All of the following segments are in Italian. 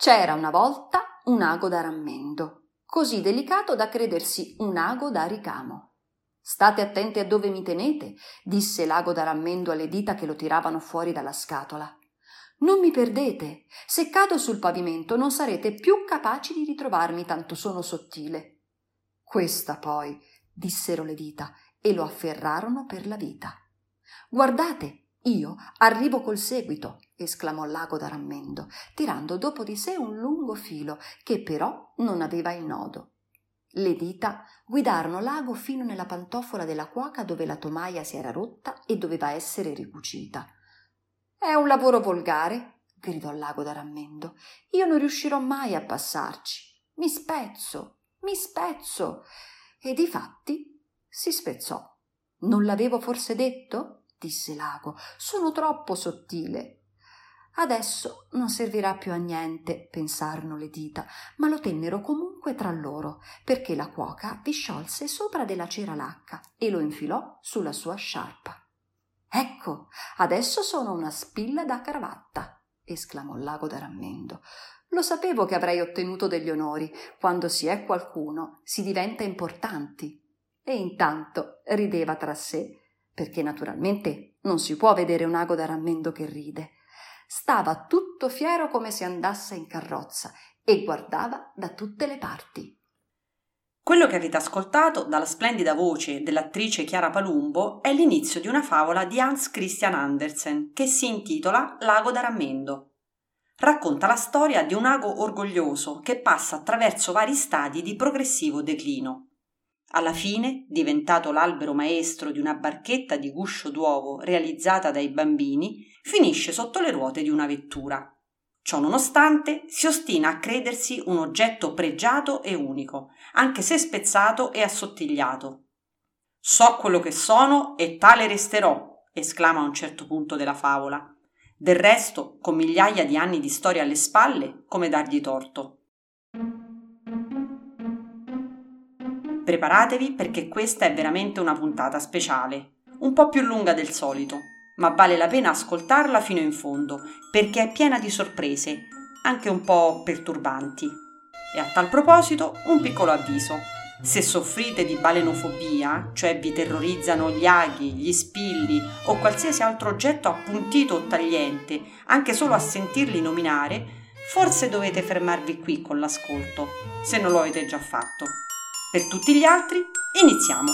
C'era una volta un ago da rammendo, così delicato da credersi un ago da ricamo. State attenti a dove mi tenete, disse l'ago da rammendo alle dita che lo tiravano fuori dalla scatola. Non mi perdete. Se cado sul pavimento non sarete più capaci di ritrovarmi, tanto sono sottile. Questa poi, dissero le dita, e lo afferrarono per la vita. Guardate, io arrivo col seguito, esclamò l'ago da rammendo, tirando dopo di sé un lungo filo che però non aveva il nodo. Le dita guidarono l'ago fino nella pantofola della cuoca dove la tomaia si era rotta e doveva essere ricucita. È un lavoro volgare, gridò l'ago da rammendo. Io non riuscirò mai a passarci. Mi spezzo, mi spezzo. E difatti si spezzò. Non l'avevo forse detto? Disse l'ago. Sono troppo sottile. Adesso non servirà più a niente, pensarono le dita, ma lo tennero comunque tra loro, perché la cuoca vi sciolse sopra della cera lacca e lo infilò sulla sua sciarpa. Ecco, adesso sono una spilla da cravatta, esclamò l'ago da rammendo. Lo sapevo che avrei ottenuto degli onori. Quando si è qualcuno, si diventa importanti. E intanto rideva tra sé perché naturalmente non si può vedere un ago da rammendo che ride. Stava tutto fiero come se andasse in carrozza e guardava da tutte le parti. Quello che avete ascoltato dalla splendida voce dell'attrice Chiara Palumbo è l'inizio di una favola di Hans Christian Andersen che si intitola L'ago da rammendo. Racconta la storia di un ago orgoglioso che passa attraverso vari stadi di progressivo declino. Alla fine, diventato l'albero maestro di una barchetta di guscio d'uovo realizzata dai bambini, finisce sotto le ruote di una vettura. Ciò nonostante, si ostina a credersi un oggetto pregiato e unico, anche se spezzato e assottigliato. So quello che sono e tale resterò, esclama a un certo punto della favola. Del resto, con migliaia di anni di storia alle spalle, come dargli torto? Preparatevi perché questa è veramente una puntata speciale, un po' più lunga del solito, ma vale la pena ascoltarla fino in fondo perché è piena di sorprese, anche un po' perturbanti. E a tal proposito un piccolo avviso. Se soffrite di balenofobia, cioè vi terrorizzano gli aghi, gli spilli o qualsiasi altro oggetto appuntito o tagliente, anche solo a sentirli nominare, forse dovete fermarvi qui con l'ascolto, se non lo avete già fatto. Per tutti gli altri, iniziamo!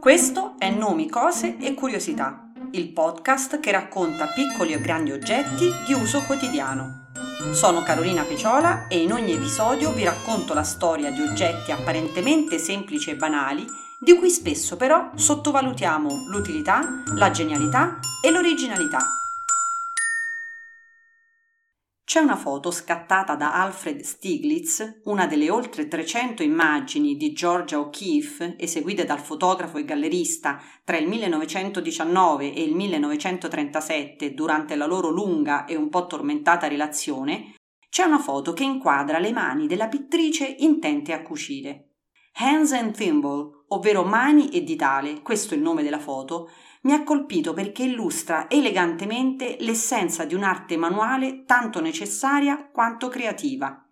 Questo è Nomi, Cose e Curiosità, il podcast che racconta piccoli e grandi oggetti di uso quotidiano. Sono Carolina Peciola e in ogni episodio vi racconto la storia di oggetti apparentemente semplici e banali, di cui spesso però sottovalutiamo l'utilità, la genialità e l'originalità. C'è una foto scattata da Alfred Stieglitz, una delle oltre 300 immagini di Georgia O'Keeffe eseguite dal fotografo e gallerista tra il 1919 e il 1937 durante la loro lunga e un po' tormentata relazione, c'è una foto che inquadra le mani della pittrice intente a cucire. Hands and Thimble, ovvero mani e ditale, questo è il nome della foto, mi ha colpito perché illustra elegantemente l'essenza di un'arte manuale tanto necessaria quanto creativa.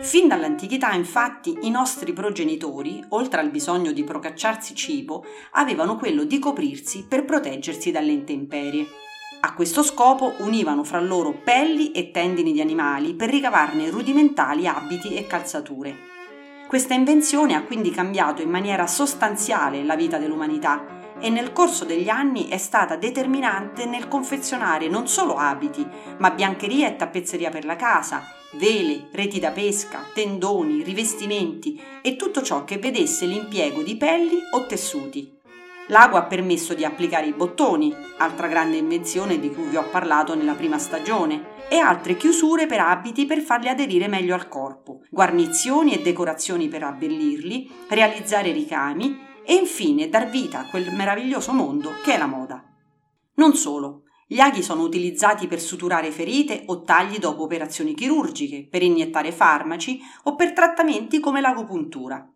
Fin dall'antichità, infatti, i nostri progenitori, oltre al bisogno di procacciarsi cibo, avevano quello di coprirsi per proteggersi dalle intemperie. A questo scopo univano fra loro pelli e tendini di animali per ricavarne rudimentali abiti e calzature. Questa invenzione ha quindi cambiato in maniera sostanziale la vita dell'umanità e nel corso degli anni è stata determinante nel confezionare non solo abiti, ma biancheria e tappezzeria per la casa, vele, reti da pesca, tendoni, rivestimenti e tutto ciò che vedesse l'impiego di pelli o tessuti. L'ago ha permesso di applicare i bottoni, altra grande invenzione di cui vi ho parlato nella prima stagione, e altre chiusure per abiti per farli aderire meglio al corpo, guarnizioni e decorazioni per abbellirli, realizzare ricami e infine dar vita a quel meraviglioso mondo che è la moda. Non solo, gli aghi sono utilizzati per suturare ferite o tagli dopo operazioni chirurgiche, per iniettare farmaci o per trattamenti come l'agopuntura.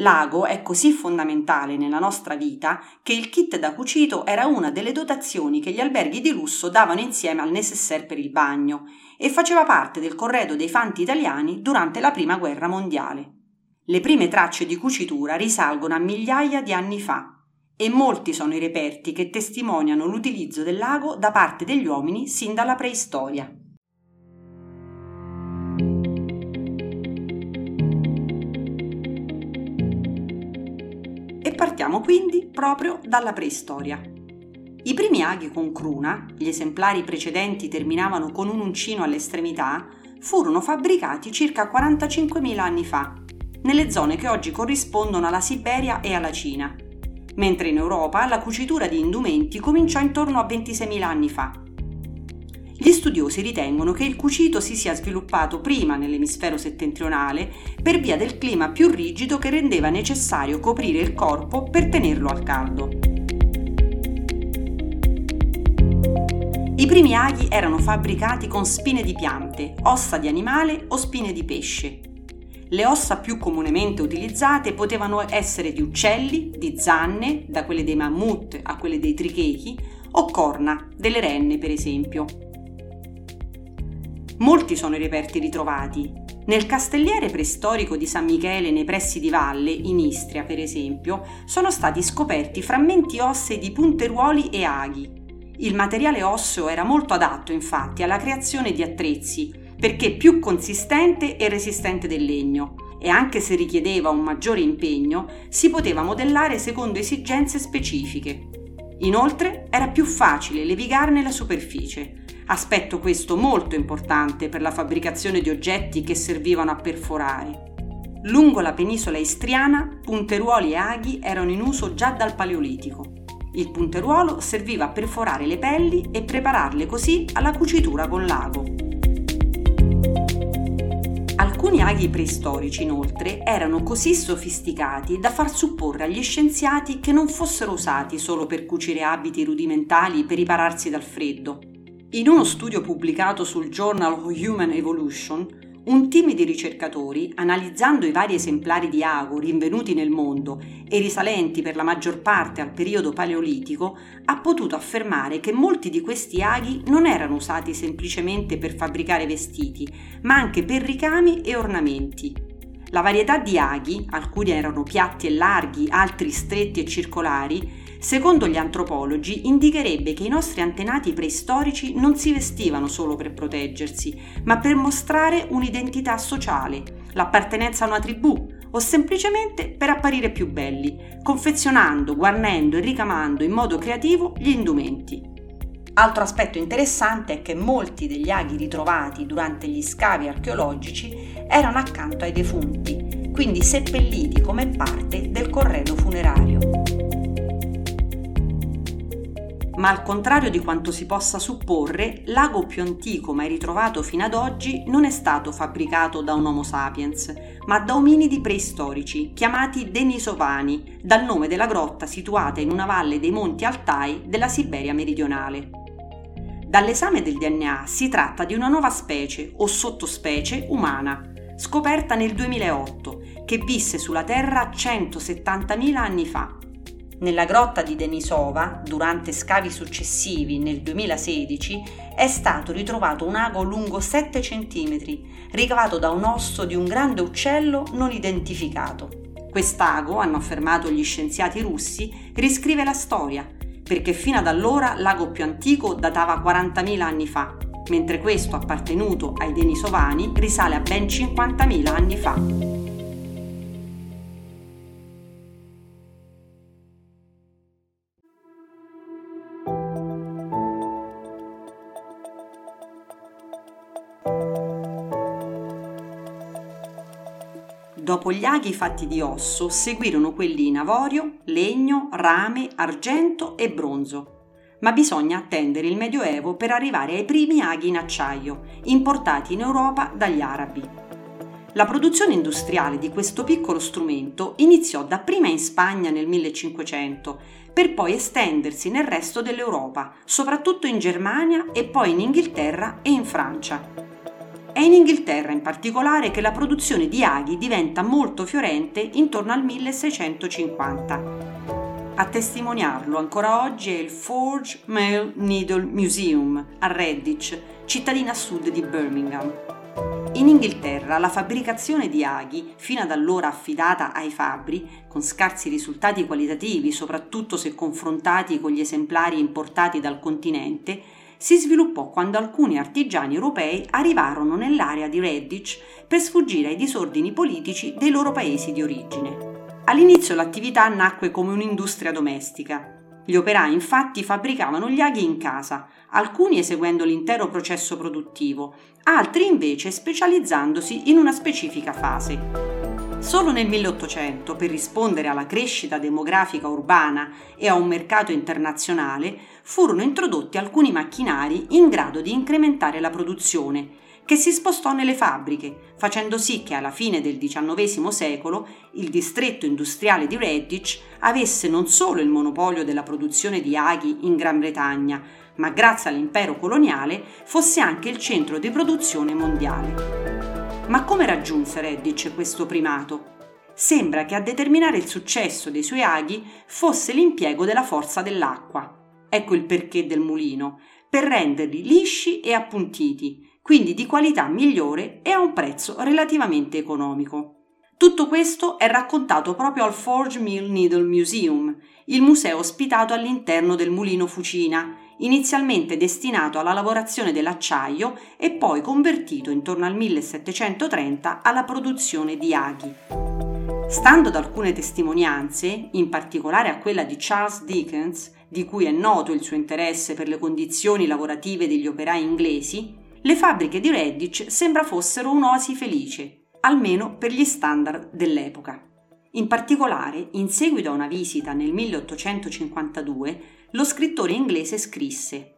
L'ago è così fondamentale nella nostra vita che il kit da cucito era una delle dotazioni che gli alberghi di lusso davano insieme al necessaire per il bagno e faceva parte del corredo dei fanti italiani durante la Prima Guerra Mondiale. Le prime tracce di cucitura risalgono a migliaia di anni fa e molti sono i reperti che testimoniano l'utilizzo del lago da parte degli uomini sin dalla preistoria. E partiamo quindi proprio dalla preistoria. I primi aghi con cruna, gli esemplari precedenti terminavano con un uncino all'estremità, furono fabbricati circa 45.000 anni fa, nelle zone che oggi corrispondono alla Siberia e alla Cina, mentre in Europa la cucitura di indumenti cominciò intorno a 26.000 anni fa. Gli studiosi ritengono che il cucito si sia sviluppato prima nell'emisfero settentrionale per via del clima più rigido che rendeva necessario coprire il corpo per tenerlo al caldo. I primi aghi erano fabbricati con spine di piante, ossa di animale o spine di pesce. Le ossa più comunemente utilizzate potevano essere di uccelli, di zanne, da quelle dei mammut a quelle dei trichechi, o corna, delle renne per esempio. Molti sono i reperti ritrovati. Nel castelliere preistorico di San Michele nei pressi di Valle, in Istria per esempio, sono stati scoperti frammenti ossei di punteruoli e aghi. Il materiale osseo era molto adatto infatti alla creazione di attrezzi, perché più consistente e resistente del legno e anche se richiedeva un maggiore impegno, si poteva modellare secondo esigenze specifiche. Inoltre era più facile levigarne la superficie, aspetto questo molto importante per la fabbricazione di oggetti che servivano a perforare. Lungo la penisola istriana, punteruoli e aghi erano in uso già dal Paleolitico. Il punteruolo serviva a perforare le pelli e prepararle così alla cucitura con l'ago. Alcuni aghi preistorici, inoltre, erano così sofisticati da far supporre agli scienziati che non fossero usati solo per cucire abiti rudimentali per ripararsi dal freddo. In uno studio pubblicato sul Journal of Human Evolution, un team di ricercatori, analizzando i vari esemplari di ago rinvenuti nel mondo e risalenti per la maggior parte al periodo paleolitico, ha potuto affermare che molti di questi aghi non erano usati semplicemente per fabbricare vestiti, ma anche per ricami e ornamenti. La varietà di aghi, alcuni erano piatti e larghi, altri stretti e circolari, secondo gli antropologi indicherebbe che i nostri antenati preistorici non si vestivano solo per proteggersi, ma per mostrare un'identità sociale, l'appartenenza a una tribù o semplicemente per apparire più belli, confezionando, guarnendo e ricamando in modo creativo gli indumenti. Altro aspetto interessante è che molti degli aghi ritrovati durante gli scavi archeologici erano accanto ai defunti, quindi seppelliti come parte del corredo funerario ma al contrario di quanto si possa supporre, l'ago più antico mai ritrovato fino ad oggi non è stato fabbricato da un Homo sapiens, ma da ominidi preistorici, chiamati Denisovani, dal nome della grotta situata in una valle dei monti Altai della Siberia meridionale. Dall'esame del DNA si tratta di una nuova specie o sottospecie umana, scoperta nel 2008, che visse sulla Terra 170.000 anni fa nella grotta di Denisova, durante scavi successivi nel 2016, è stato ritrovato un ago lungo 7 cm, ricavato da un osso di un grande uccello non identificato. Quest'ago, hanno affermato gli scienziati russi, riscrive la storia, perché fino ad allora l'ago più antico datava 40.000 anni fa, mentre questo appartenuto ai denisovani risale a ben 50.000 anni fa. Gli aghi fatti di osso seguirono quelli in avorio, legno, rame, argento e bronzo. Ma bisogna attendere il Medioevo per arrivare ai primi aghi in acciaio, importati in Europa dagli arabi. La produzione industriale di questo piccolo strumento iniziò dapprima in Spagna nel 1500, per poi estendersi nel resto dell'Europa, soprattutto in Germania e poi in Inghilterra e in Francia È in Inghilterra in particolare che la produzione di aghi diventa molto fiorente intorno al 1650. A testimoniarlo ancora oggi è il Forge Mail Needle Museum a Redditch, cittadina a sud di Birmingham. In Inghilterra la fabbricazione di aghi, fino ad allora affidata ai fabbri, con scarsi risultati qualitativi, soprattutto se confrontati con gli esemplari importati dal continente, si sviluppò quando alcuni artigiani europei arrivarono nell'area di Redditch per sfuggire ai disordini politici dei loro paesi di origine. All'inizio l'attività nacque come un'industria domestica. Gli operai infatti fabbricavano gli aghi in casa, alcuni eseguendo l'intero processo produttivo, altri invece specializzandosi in una specifica fase. Solo nel 1800, per rispondere alla crescita demografica urbana e a un mercato internazionale, furono introdotti alcuni macchinari in grado di incrementare la produzione che si spostò nelle fabbriche, facendo sì che alla fine del XIX secolo il distretto industriale di Redditch avesse non solo il monopolio della produzione di aghi in Gran Bretagna, ma grazie all'impero coloniale fosse anche il centro di produzione mondiale. Ma come raggiunse Redditch questo primato? Sembra che a determinare il successo dei suoi aghi fosse l'impiego della forza dell'acqua. Ecco il perché del mulino, per renderli lisci e appuntiti, quindi di qualità migliore e a un prezzo relativamente economico. Tutto questo è raccontato proprio al Forge Mill Needle Museum, il museo ospitato all'interno del mulino Fucina, inizialmente destinato alla lavorazione dell'acciaio e poi convertito intorno al 1730 alla produzione di aghi. Stando ad alcune testimonianze, in particolare a quella di Charles Dickens, di cui è noto il suo interesse per le condizioni lavorative degli operai inglesi, le fabbriche di Redditch sembra fossero un'oasi felice, almeno per gli standard dell'epoca. In particolare, in seguito a una visita nel 1852, lo scrittore inglese scrisse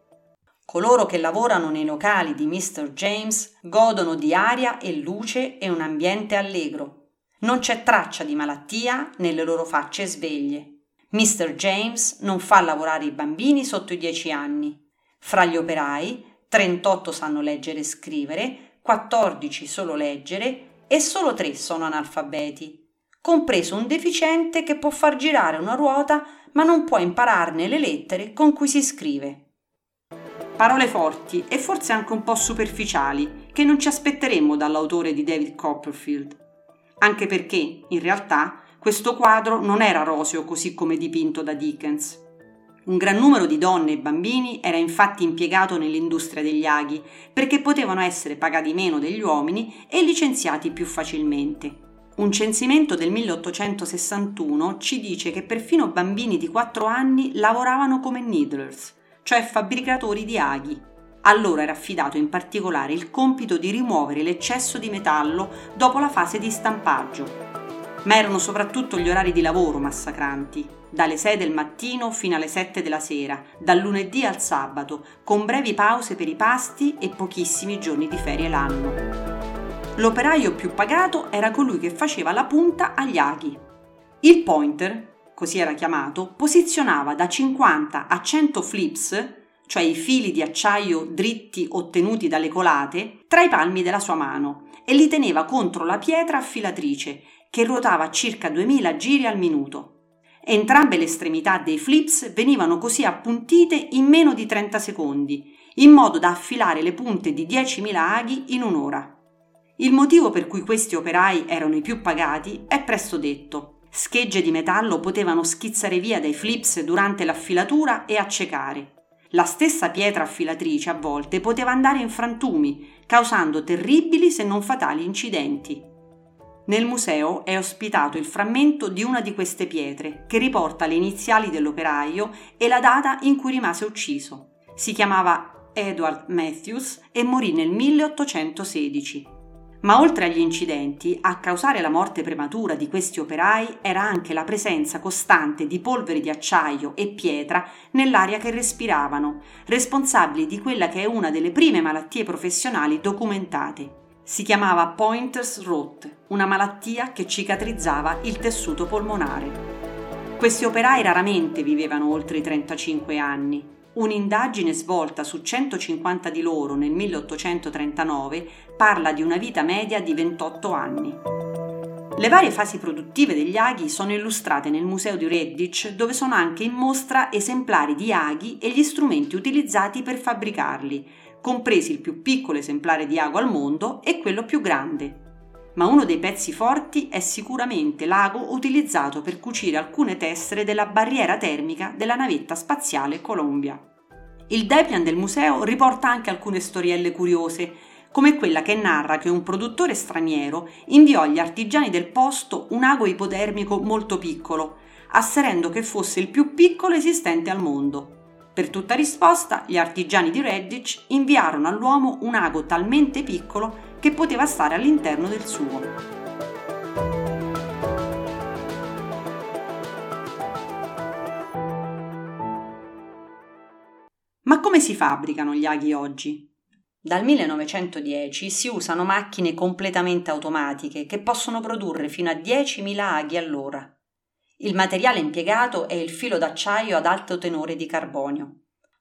Coloro che lavorano nei locali di Mr. James godono di aria e luce e un ambiente allegro. Non c'è traccia di malattia nelle loro facce sveglie. Mr. James non fa lavorare i bambini sotto i 10 anni. Fra gli operai 38 sanno leggere e scrivere, 14 solo leggere e solo 3 sono analfabeti, compreso un deficiente che può far girare una ruota ma non può impararne le lettere con cui si scrive. Parole forti e forse anche un po' superficiali che non ci aspetteremmo dall'autore di David Copperfield, anche perché, in realtà, questo quadro non era roseo così come dipinto da Dickens. Un gran numero di donne e bambini era infatti impiegato nell'industria degli aghi perché potevano essere pagati meno degli uomini e licenziati più facilmente. Un censimento del 1861 ci dice che perfino bambini di 4 anni lavoravano come needlers, cioè fabbricatori di aghi. A loro era affidato in particolare il compito di rimuovere l'eccesso di metallo dopo la fase di stampaggio. Ma erano soprattutto gli orari di lavoro massacranti dalle 6 del mattino fino alle 7 della sera, dal lunedì al sabato, con brevi pause per i pasti e pochissimi giorni di ferie l'anno. L'operaio più pagato era colui che faceva la punta agli aghi. Il pointer, così era chiamato, posizionava da 50 a 100 flips, cioè i fili di acciaio dritti ottenuti dalle colate, tra i palmi della sua mano e li teneva contro la pietra affilatrice, che ruotava circa 2000 giri al minuto. Entrambe le estremità dei flips venivano così appuntite in meno di 30 secondi, in modo da affilare le punte di 10.000 aghi in un'ora. Il motivo per cui questi operai erano i più pagati è presto detto. Schegge di metallo potevano schizzare via dai flips durante l'affilatura e accecare. La stessa pietra affilatrice a volte poteva andare in frantumi, causando terribili se non fatali incidenti. Nel museo è ospitato il frammento di una di queste pietre che riporta le iniziali dell'operaio e la data in cui rimase ucciso. Si chiamava Edward Matthews e morì nel 1816. Ma oltre agli incidenti, a causare la morte prematura di questi operai era anche la presenza costante di polveri di acciaio e pietra nell'aria che respiravano, responsabili di quella che è una delle prime malattie professionali documentate, si chiamava Pointers Rot, una malattia che cicatrizzava il tessuto polmonare. Questi operai raramente vivevano oltre i 35 anni. Un'indagine svolta su 150 di loro nel 1839 parla di una vita media di 28 anni. Le varie fasi produttive degli aghi sono illustrate nel museo di Redditch, dove sono anche in mostra esemplari di aghi e gli strumenti utilizzati per fabbricarli, compresi il più piccolo esemplare di ago al mondo e quello più grande. Ma uno dei pezzi forti è sicuramente l'ago utilizzato per cucire alcune tessere della barriera termica della navetta spaziale Columbia. Il Depian del museo riporta anche alcune storielle curiose, come quella che narra che un produttore straniero inviò agli artigiani del posto un ago ipotermico molto piccolo, asserendo che fosse il più piccolo esistente al mondo. Per tutta risposta, gli artigiani di Redditch inviarono all'uomo un ago talmente piccolo che poteva stare all'interno del suo. Ma come si fabbricano gli aghi oggi? Dal 1910 si usano macchine completamente automatiche che possono produrre fino a 10.000 aghi all'ora. Il materiale impiegato è il filo d'acciaio ad alto tenore di carbonio.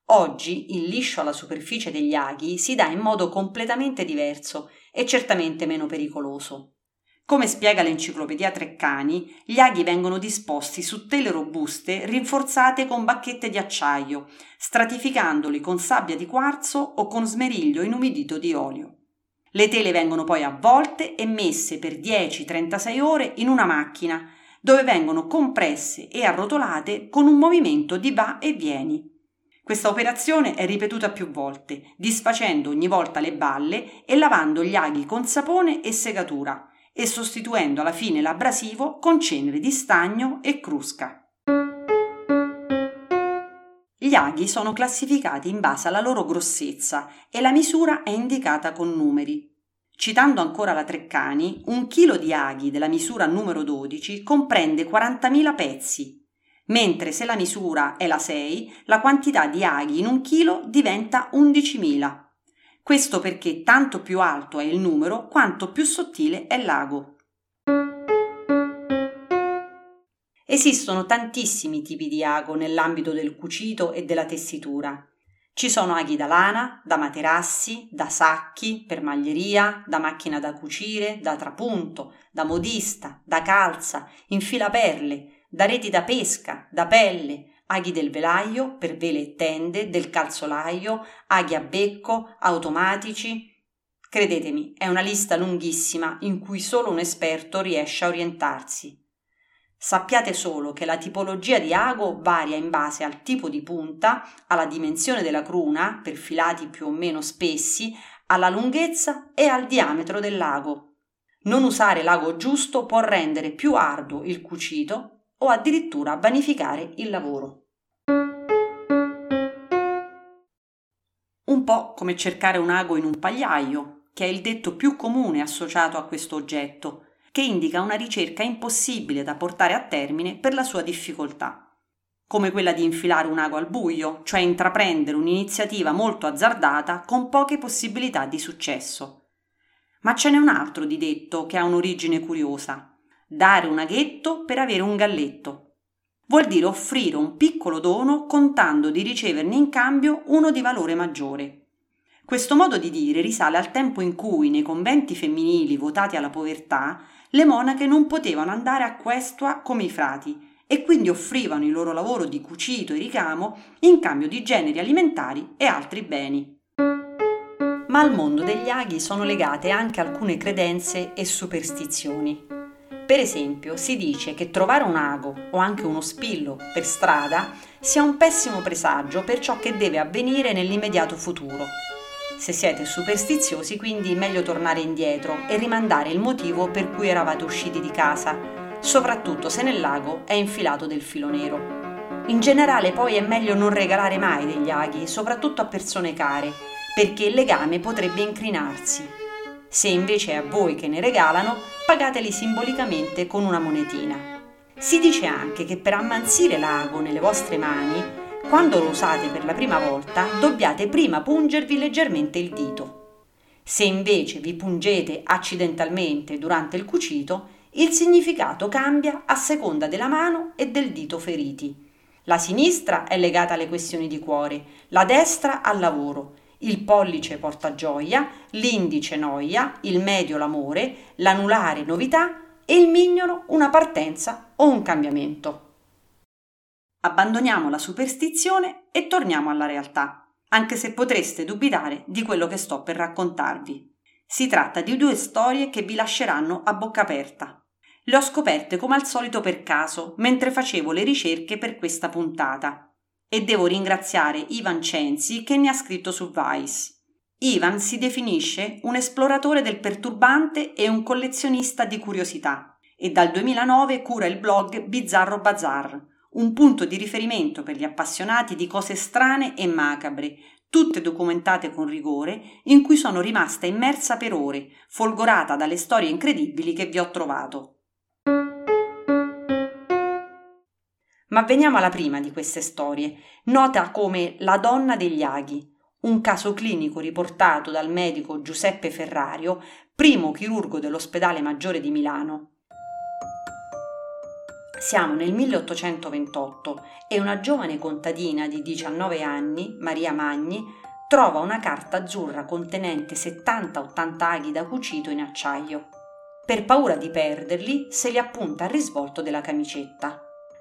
Oggi il liscio alla superficie degli aghi si dà in modo completamente diverso e certamente meno pericoloso. Come spiega l'enciclopedia Treccani, gli aghi vengono disposti su tele robuste rinforzate con bacchette di acciaio, stratificandoli con sabbia di quarzo o con smeriglio inumidito di olio. Le tele vengono poi avvolte e messe per 10-36 ore in una macchina, dove vengono compresse e arrotolate con un movimento di va e vieni. Questa operazione è ripetuta più volte, disfacendo ogni volta le balle e lavando gli aghi con sapone e segatura e sostituendo alla fine l'abrasivo con cenere di stagno e crusca. Gli aghi sono classificati in base alla loro grossezza e la misura è indicata con numeri. Citando ancora la Treccani, un chilo di aghi della misura numero 12 comprende 40.000 pezzi, mentre se la misura è la 6, la quantità di aghi in un chilo diventa 11.000. Questo perché tanto più alto è il numero quanto più sottile è l'ago. Esistono tantissimi tipi di ago nell'ambito del cucito e della tessitura. Ci sono aghi da lana, da materassi, da sacchi, per maglieria, da macchina da cucire, da trapunto, da modista, da calza, infilaperle, da reti da pesca, da pelle, aghi del velaio per vele e tende, del calzolaio, aghi a becco, automatici. Credetemi, è una lista lunghissima in cui solo un esperto riesce a orientarsi. Sappiate solo che la tipologia di ago varia in base al tipo di punta, alla dimensione della cruna, per filati più o meno spessi, alla lunghezza e al diametro dell'ago. Non usare l'ago giusto può rendere più arduo il cucito o addirittura vanificare il lavoro. Un po' come cercare un ago in un pagliaio, che è il detto più comune associato a questo oggetto, che indica una ricerca impossibile da portare a termine per la sua difficoltà come quella di infilare un ago al buio, cioè intraprendere un'iniziativa molto azzardata con poche possibilità di successo. Ma ce n'è un altro di detto che ha un'origine curiosa. Dare un aghetto per avere un galletto. Vuol dire offrire un piccolo dono contando di riceverne in cambio uno di valore maggiore. Questo modo di dire risale al tempo in cui nei conventi femminili votati alla povertà le monache non potevano andare a questua come i frati e quindi offrivano il loro lavoro di cucito e ricamo in cambio di generi alimentari e altri beni. Ma al mondo degli aghi sono legate anche alcune credenze e superstizioni. Per esempio, si dice che trovare un ago o anche uno spillo per strada sia un pessimo presagio per ciò che deve avvenire nell'immediato futuro se siete superstiziosi, quindi meglio tornare indietro e rimandare il motivo per cui eravate usciti di casa, soprattutto se nel lago è infilato del filo nero. In generale poi è meglio non regalare mai degli aghi, soprattutto a persone care, perché il legame potrebbe incrinarsi. Se invece è a voi che ne regalano, pagateli simbolicamente con una monetina. Si dice anche che per ammansire l'ago nelle vostre mani quando lo usate per la prima volta, dobbiate prima pungervi leggermente il dito. Se invece vi pungete accidentalmente durante il cucito, il significato cambia a seconda della mano e del dito feriti. La sinistra è legata alle questioni di cuore, la destra al lavoro. Il pollice porta gioia, l'indice noia, il medio l'amore, l'anulare novità e il mignolo una partenza o un cambiamento. Abbandoniamo la superstizione e torniamo alla realtà, anche se potreste dubitare di quello che sto per raccontarvi. Si tratta di due storie che vi lasceranno a bocca aperta. Le ho scoperte come al solito per caso mentre facevo le ricerche per questa puntata e devo ringraziare Ivan Censi che ne ha scritto su Vice. Ivan si definisce un esploratore del perturbante e un collezionista di curiosità e dal 2009 cura il blog Bizzarro Bazar, un punto di riferimento per gli appassionati di cose strane e macabre, tutte documentate con rigore, in cui sono rimasta immersa per ore, folgorata dalle storie incredibili che vi ho trovato. Ma veniamo alla prima di queste storie, nota come La donna degli aghi, un caso clinico riportato dal medico Giuseppe Ferrario, primo chirurgo dell'ospedale maggiore di Milano. Siamo nel 1828 e una giovane contadina di 19 anni, Maria Magni, trova una carta azzurra contenente 70-80 aghi da cucito in acciaio. Per paura di perderli, se li appunta al risvolto della camicetta.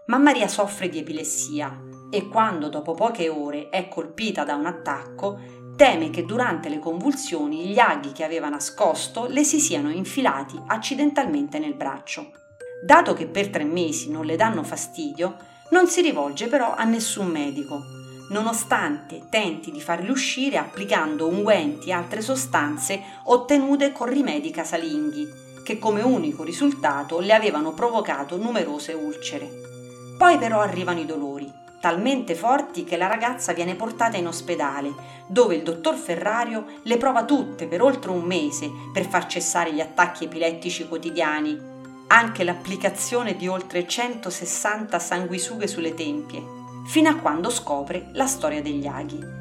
Ma Maria soffre di epilessia e quando dopo poche ore è colpita da un attacco, teme che durante le convulsioni gli aghi che aveva nascosto le si siano infilati accidentalmente nel braccio. Dato che per tre mesi non le danno fastidio, non si rivolge però a nessun medico, nonostante tenti di farli uscire applicando unguenti e altre sostanze ottenute con rimedi casalinghi, che come unico risultato le avevano provocato numerose ulcere. Poi però arrivano i dolori, talmente forti che la ragazza viene portata in ospedale, dove il dottor Ferrario le prova tutte per oltre un mese per far cessare gli attacchi epilettici quotidiani anche l'applicazione di oltre 160 sanguisughe sulle tempie, fino a quando scopre la storia degli aghi.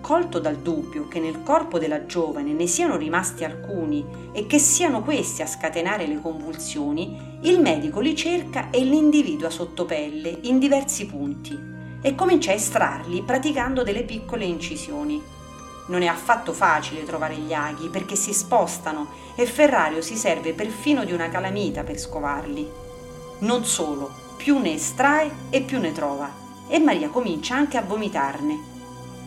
Colto dal dubbio che nel corpo della giovane ne siano rimasti alcuni e che siano questi a scatenare le convulsioni, il medico li cerca e li individua sotto pelle in diversi punti e comincia a estrarli praticando delle piccole incisioni. Non è affatto facile trovare gli aghi perché si spostano e Ferrario si serve perfino di una calamita per scovarli. Non solo, più ne estrae e più ne trova e Maria comincia anche a vomitarne.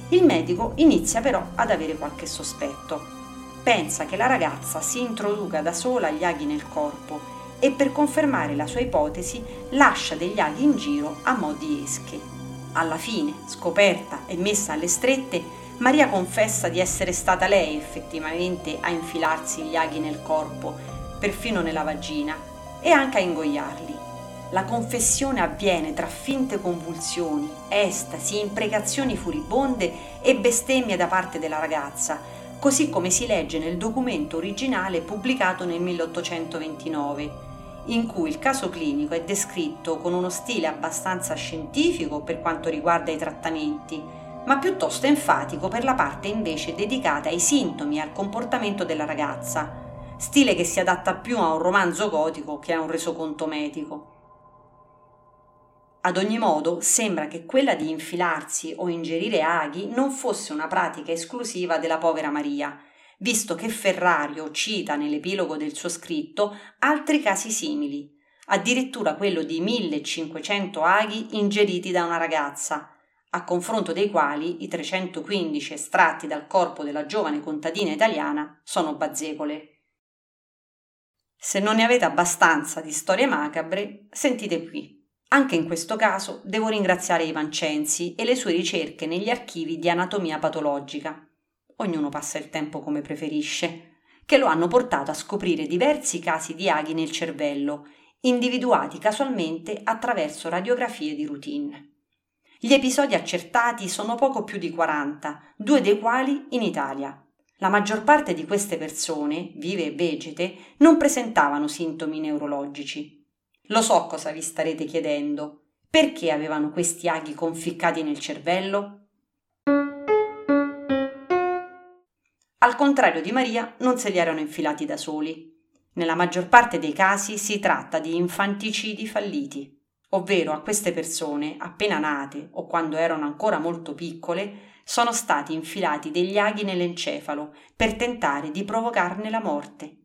Il medico inizia però ad avere qualche sospetto. Pensa che la ragazza si introduca da sola gli aghi nel corpo e per confermare la sua ipotesi lascia degli aghi in giro a mo' di esche. Alla fine, scoperta e messa alle strette, Maria confessa di essere stata lei effettivamente a infilarsi gli aghi nel corpo, perfino nella vagina, e anche a ingoiarli. La confessione avviene tra finte convulsioni, estasi, imprecazioni furibonde e bestemmie da parte della ragazza, così come si legge nel documento originale pubblicato nel 1829, in cui il caso clinico è descritto con uno stile abbastanza scientifico per quanto riguarda i trattamenti, ma piuttosto enfatico per la parte invece dedicata ai sintomi e al comportamento della ragazza, stile che si adatta più a un romanzo gotico che a un resoconto medico. Ad ogni modo, sembra che quella di infilarsi o ingerire aghi non fosse una pratica esclusiva della povera Maria, visto che Ferrario cita nell'epilogo del suo scritto altri casi simili, addirittura quello di 1500 aghi ingeriti da una ragazza, a confronto dei quali i 315 estratti dal corpo della giovane contadina italiana sono bazzecole. Se non ne avete abbastanza di storie macabre, sentite qui. Anche in questo caso devo ringraziare Ivan Censi e le sue ricerche negli archivi di anatomia patologica. Ognuno passa il tempo come preferisce, che lo hanno portato a scoprire diversi casi di aghi nel cervello, individuati casualmente attraverso radiografie di routine. Gli episodi accertati sono poco più di 40, due dei quali in Italia. La maggior parte di queste persone, vive e vegete, non presentavano sintomi neurologici. Lo so cosa vi starete chiedendo. Perché avevano questi aghi conficcati nel cervello? Al contrario di Maria, non se li erano infilati da soli. Nella maggior parte dei casi si tratta di infanticidi falliti. Ovvero a queste persone appena nate o quando erano ancora molto piccole, sono stati infilati degli aghi nell'encefalo per tentare di provocarne la morte.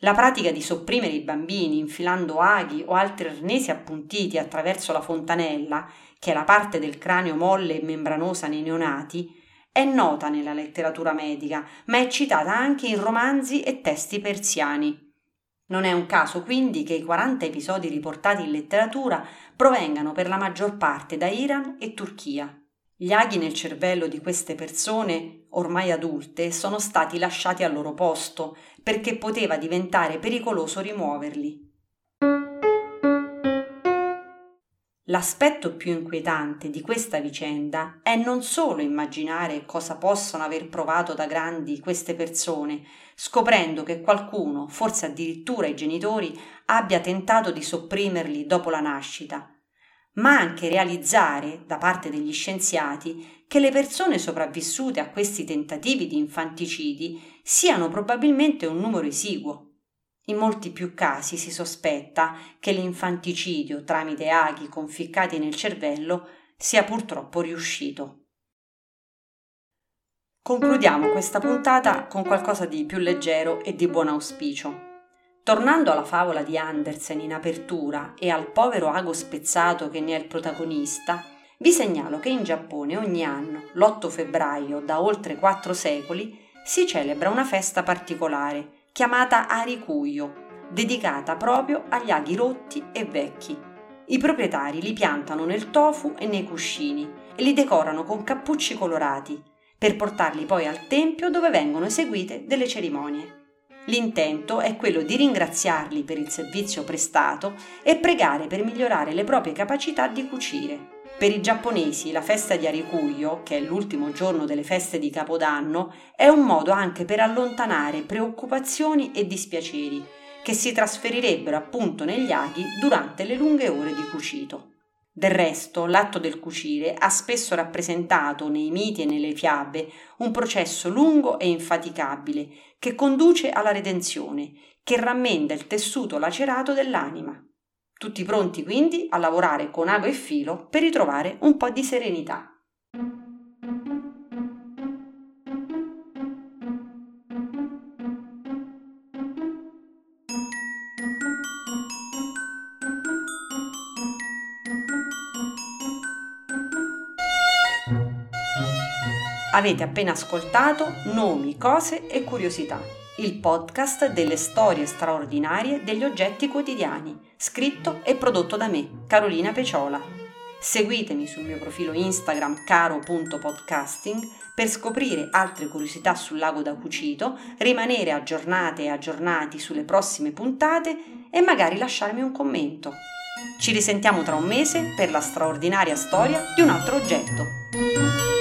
La pratica di sopprimere i bambini infilando aghi o altri arnesi appuntiti attraverso la fontanella, che è la parte del cranio molle e membranosa nei neonati, è nota nella letteratura medica, ma è citata anche in romanzi e testi persiani. Non è un caso quindi che i 40 episodi riportati in letteratura provengano per la maggior parte da Iran e Turchia. Gli aghi nel cervello di queste persone, ormai adulte, sono stati lasciati al loro posto perché poteva diventare pericoloso rimuoverli. L'aspetto più inquietante di questa vicenda è non solo immaginare cosa possono aver provato da grandi queste persone, scoprendo che qualcuno, forse addirittura i genitori, abbia tentato di sopprimerli dopo la nascita, ma anche realizzare, da parte degli scienziati, che le persone sopravvissute a questi tentativi di infanticidi siano probabilmente un numero esiguo in molti più casi si sospetta che l'infanticidio tramite aghi conficcati nel cervello sia purtroppo riuscito. Concludiamo questa puntata con qualcosa di più leggero e di buon auspicio. Tornando alla favola di Andersen in apertura e al povero ago spezzato che ne è il protagonista, vi segnalo che in Giappone ogni anno, l'8 febbraio da oltre quattro secoli, si celebra una festa particolare chiamata Arikuyo, dedicata proprio agli aghi rotti e vecchi. I proprietari li piantano nel tofu e nei cuscini e li decorano con cappucci colorati, per portarli poi al tempio dove vengono eseguite delle cerimonie. L'intento è quello di ringraziarli per il servizio prestato e pregare per migliorare le proprie capacità di cucire. Per i giapponesi la festa di Arikuyo, che è l'ultimo giorno delle feste di Capodanno, è un modo anche per allontanare preoccupazioni e dispiaceri che si trasferirebbero appunto negli aghi durante le lunghe ore di cucito. Del resto, l'atto del cucire ha spesso rappresentato nei miti e nelle fiabe un processo lungo e infaticabile che conduce alla redenzione, che rammenda il tessuto lacerato dell'anima. Tutti pronti quindi a lavorare con ago e filo per ritrovare un po' di serenità. Avete appena ascoltato Nomi, cose e curiosità il podcast delle storie straordinarie degli oggetti quotidiani, scritto e prodotto da me, Carolina Peciola. Seguitemi sul mio profilo Instagram caro.podcasting per scoprire altre curiosità sul lago da Cucito, rimanere aggiornate e aggiornati sulle prossime puntate e magari lasciarmi un commento. Ci risentiamo tra un mese per la straordinaria storia di un altro oggetto.